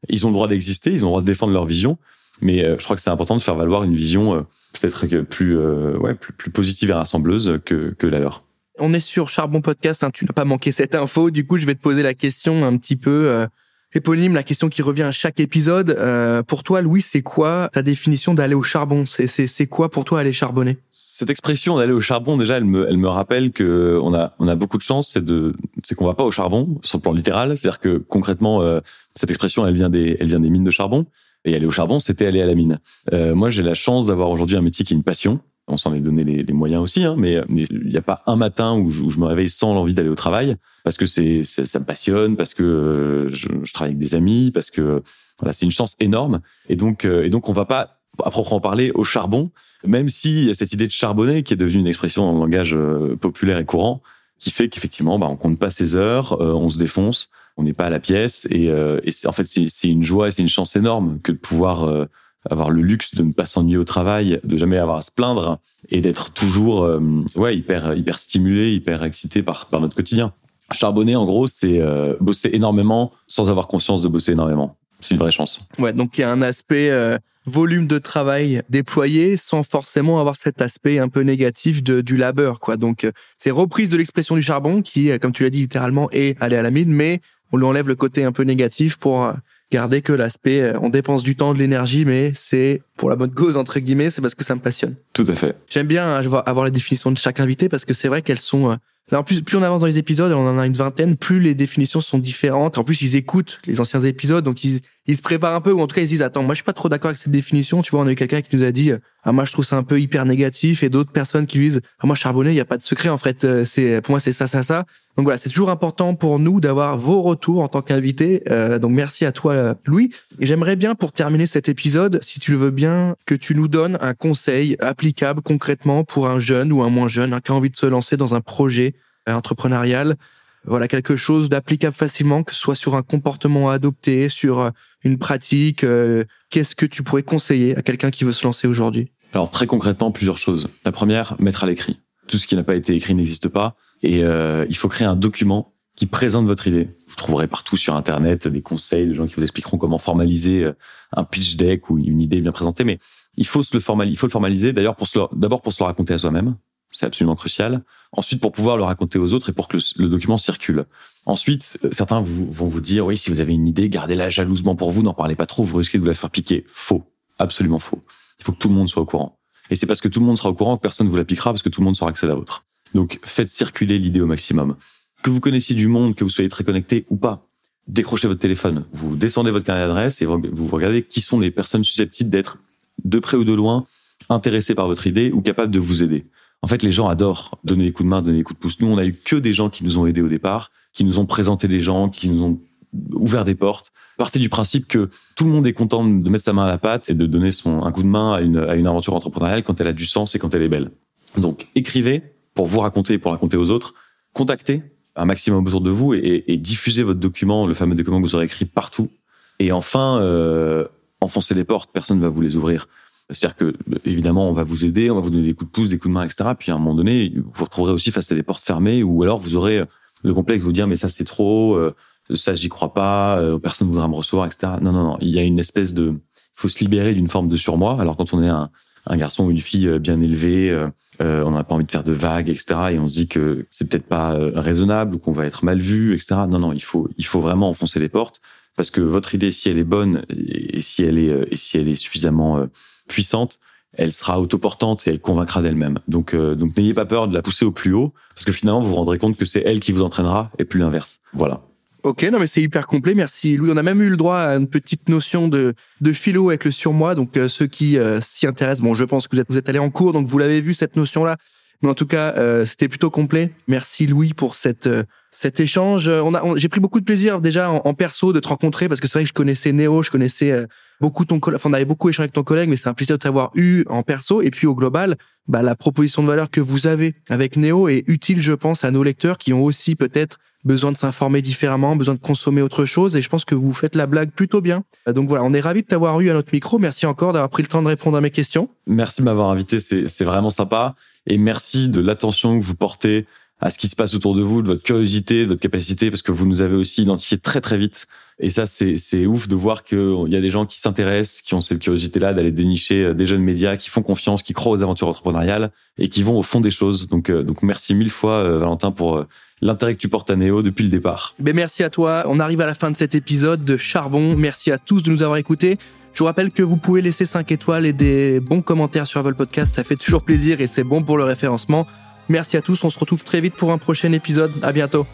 Ils ont le droit d'exister, ils ont le droit de défendre leur vision, mais je crois que c'est important de faire valoir une vision peut-être plus, ouais, plus, plus positive et rassembleuse que, que la leur. On est sur Charbon Podcast, hein, tu n'as pas manqué cette info. Du coup, je vais te poser la question un petit peu euh, éponyme, la question qui revient à chaque épisode. Euh, pour toi, Louis, c'est quoi ta définition d'aller au charbon? C'est quoi pour toi aller charbonner? Cette expression d'aller au charbon, déjà, elle me, elle me rappelle que on a, on a beaucoup de chance, c'est de, c'est qu'on va pas au charbon sur le plan littéral. C'est-à-dire que concrètement, euh, cette expression, elle vient des, elle vient des mines de charbon. Et aller au charbon, c'était aller à la mine. moi, j'ai la chance d'avoir aujourd'hui un métier qui est une passion on s'en est donné les, les moyens aussi, hein, mais il n'y a pas un matin où je, où je me réveille sans l'envie d'aller au travail, parce que c'est ça me passionne, parce que euh, je, je, travaille avec des amis, parce que voilà, c'est une chance énorme. Et donc, euh, et donc on va pas à proprement parler au charbon, même s'il y a cette idée de charbonner qui est devenue une expression dans le langage euh, populaire et courant, qui fait qu'effectivement, bah, on compte pas ses heures, on se défonce, on n'est pas à la pièce, et, et en fait c'est une joie et c'est une chance énorme que de pouvoir avoir le luxe de ne pas s'ennuyer au travail, de jamais avoir à se plaindre et d'être toujours euh, ouais hyper hyper stimulé, hyper excité par par notre quotidien. Charbonner en gros, c'est euh, bosser énormément sans avoir conscience de bosser énormément. C'est une vraie chance. Ouais, donc il y a un aspect euh, volume de travail déployé sans forcément avoir cet aspect un peu négatif de, du labeur quoi. Donc c'est reprise de l'expression du charbon qui comme tu l'as dit littéralement est aller à la mine mais on lui enlève le côté un peu négatif pour garder que l'aspect euh, on dépense du temps, de l'énergie, mais c'est pour la bonne cause entre guillemets, c'est parce que ça me passionne. Tout à fait. J'aime bien hein, avoir la définition de chaque invité parce que c'est vrai qu'elles sont euh, Là, en plus, plus on avance dans les épisodes, on en a une vingtaine, plus les définitions sont différentes. En plus, ils écoutent les anciens épisodes, donc ils, se préparent un peu, ou en tout cas, ils disent, attends, moi, je suis pas trop d'accord avec cette définition. Tu vois, on a eu quelqu'un qui nous a dit, ah, moi, je trouve ça un peu hyper négatif, et d'autres personnes qui lui disent, ah, moi, charbonner, il y a pas de secret, en fait. Euh, c'est, pour moi, c'est ça, ça, ça. Donc voilà, c'est toujours important pour nous d'avoir vos retours en tant qu'invité. Euh, donc merci à toi, Louis. Et j'aimerais bien, pour terminer cet épisode, si tu le veux bien, que tu nous donnes un conseil applicable concrètement pour un jeune ou un moins jeune hein, qui a envie de se lancer dans un projet entrepreneurial. Voilà, quelque chose d'applicable facilement, que ce soit sur un comportement à adopter, sur euh, une pratique. Euh, qu'est-ce que tu pourrais conseiller à quelqu'un qui veut se lancer aujourd'hui? Alors très concrètement, plusieurs choses. La première, mettre à l'écrit. Tout ce qui n'a pas été écrit n'existe pas. Et euh, il faut créer un document qui présente votre idée. Vous trouverez partout sur Internet des conseils, des gens qui vous expliqueront comment formaliser un pitch deck ou une idée bien présentée. Mais il faut se le formaliser. D'ailleurs d'abord pour se le raconter à soi-même c'est absolument crucial. Ensuite, pour pouvoir le raconter aux autres et pour que le, document circule. Ensuite, euh, certains vont vous dire, oui, si vous avez une idée, gardez-la jalousement pour vous, n'en parlez pas trop, vous risquez de vous la faire piquer. Faux. Absolument faux. Il faut que tout le monde soit au courant. Et c'est parce que tout le monde sera au courant que personne ne vous la piquera, parce que tout le monde saura que c'est la vôtre. Donc, faites circuler l'idée au maximum. Que vous connaissiez du monde, que vous soyez très connecté ou pas, décrochez votre téléphone, vous descendez votre carnet d'adresse et vous regardez qui sont les personnes susceptibles d'être, de près ou de loin, intéressées par votre idée ou capables de vous aider. En fait, les gens adorent donner des coups de main, donner des coups de pouce. Nous, on a eu que des gens qui nous ont aidés au départ, qui nous ont présenté des gens, qui nous ont ouvert des portes. Partez du principe que tout le monde est content de mettre sa main à la pâte et de donner son, un coup de main à une, à une aventure entrepreneuriale quand elle a du sens et quand elle est belle. Donc, écrivez pour vous raconter et pour raconter aux autres. Contactez un maximum autour de vous et, diffusez votre document, le fameux document que vous aurez écrit partout. Et enfin, euh, enfoncez les portes, personne ne va vous les ouvrir. C'est-à-dire que, évidemment, on va vous aider, on va vous donner des coups de pouce, des coups de main, etc. Puis à un moment donné, vous vous retrouverez aussi face à des portes fermées, ou alors vous aurez le complexe de vous dire, mais ça c'est trop, euh, ça j'y crois pas, euh, personne ne voudra me recevoir, etc. Non, non, non. Il y a une espèce de, il faut se libérer d'une forme de surmoi. Alors quand on est un, un garçon ou une fille euh, bien élevée, euh, on n'a pas envie de faire de vagues, etc. Et on se dit que c'est peut-être pas raisonnable ou qu'on va être mal vu, etc. Non, non, il faut, il faut vraiment enfoncer les portes parce que votre idée, si elle est bonne et si elle est, et si elle est suffisamment puissante, elle sera autoportante et elle convaincra d'elle-même. Donc, euh, donc n'ayez pas peur de la pousser au plus haut, parce que finalement, vous vous rendrez compte que c'est elle qui vous entraînera et plus l'inverse. Voilà. Ok, non mais c'est hyper complet, merci Louis. On a même eu le droit à une petite notion de, de philo avec le surmoi, donc euh, ceux qui euh, s'y intéressent, bon je pense que vous êtes, vous êtes allé en cours, donc vous l'avez vu cette notion-là, mais en tout cas, euh, c'était plutôt complet. Merci Louis pour cette euh, cet échange. On a, j'ai pris beaucoup de plaisir déjà en, perso de te rencontrer parce que c'est vrai que je connaissais Néo, je connaissais euh, beaucoup ton collègue, enfin on avait beaucoup échangé avec ton collègue, mais c'est un plaisir de t'avoir eu en perso. Et puis au global, bah, la proposition de valeur que vous avez avec Néo est utile, je pense, à nos lecteurs qui ont aussi peut-être besoin de s'informer différemment, besoin de consommer autre chose. Et je pense que vous faites la blague plutôt bien. Donc voilà, on est ravi de t'avoir eu à notre micro. Merci encore d'avoir pris le temps de répondre à mes questions. Merci de m'avoir invité, c'est vraiment sympa. Et merci de l'attention que vous portez à ce qui se passe autour de vous, de votre curiosité, de votre capacité, parce que vous nous avez aussi identifié très très vite. Et ça, c'est ouf de voir qu'il y a des gens qui s'intéressent, qui ont cette curiosité-là d'aller dénicher euh, des jeunes médias, qui font confiance, qui croient aux aventures entrepreneuriales et qui vont au fond des choses. Donc, euh, donc merci mille fois, euh, Valentin, pour l'intérêt que tu portes à Néo depuis le départ. Mais merci à toi. On arrive à la fin de cet épisode de Charbon. Merci à tous de nous avoir écoutés. Je vous rappelle que vous pouvez laisser 5 étoiles et des bons commentaires sur Apple Podcast. Ça fait toujours plaisir et c'est bon pour le référencement. Merci à tous. On se retrouve très vite pour un prochain épisode. À bientôt.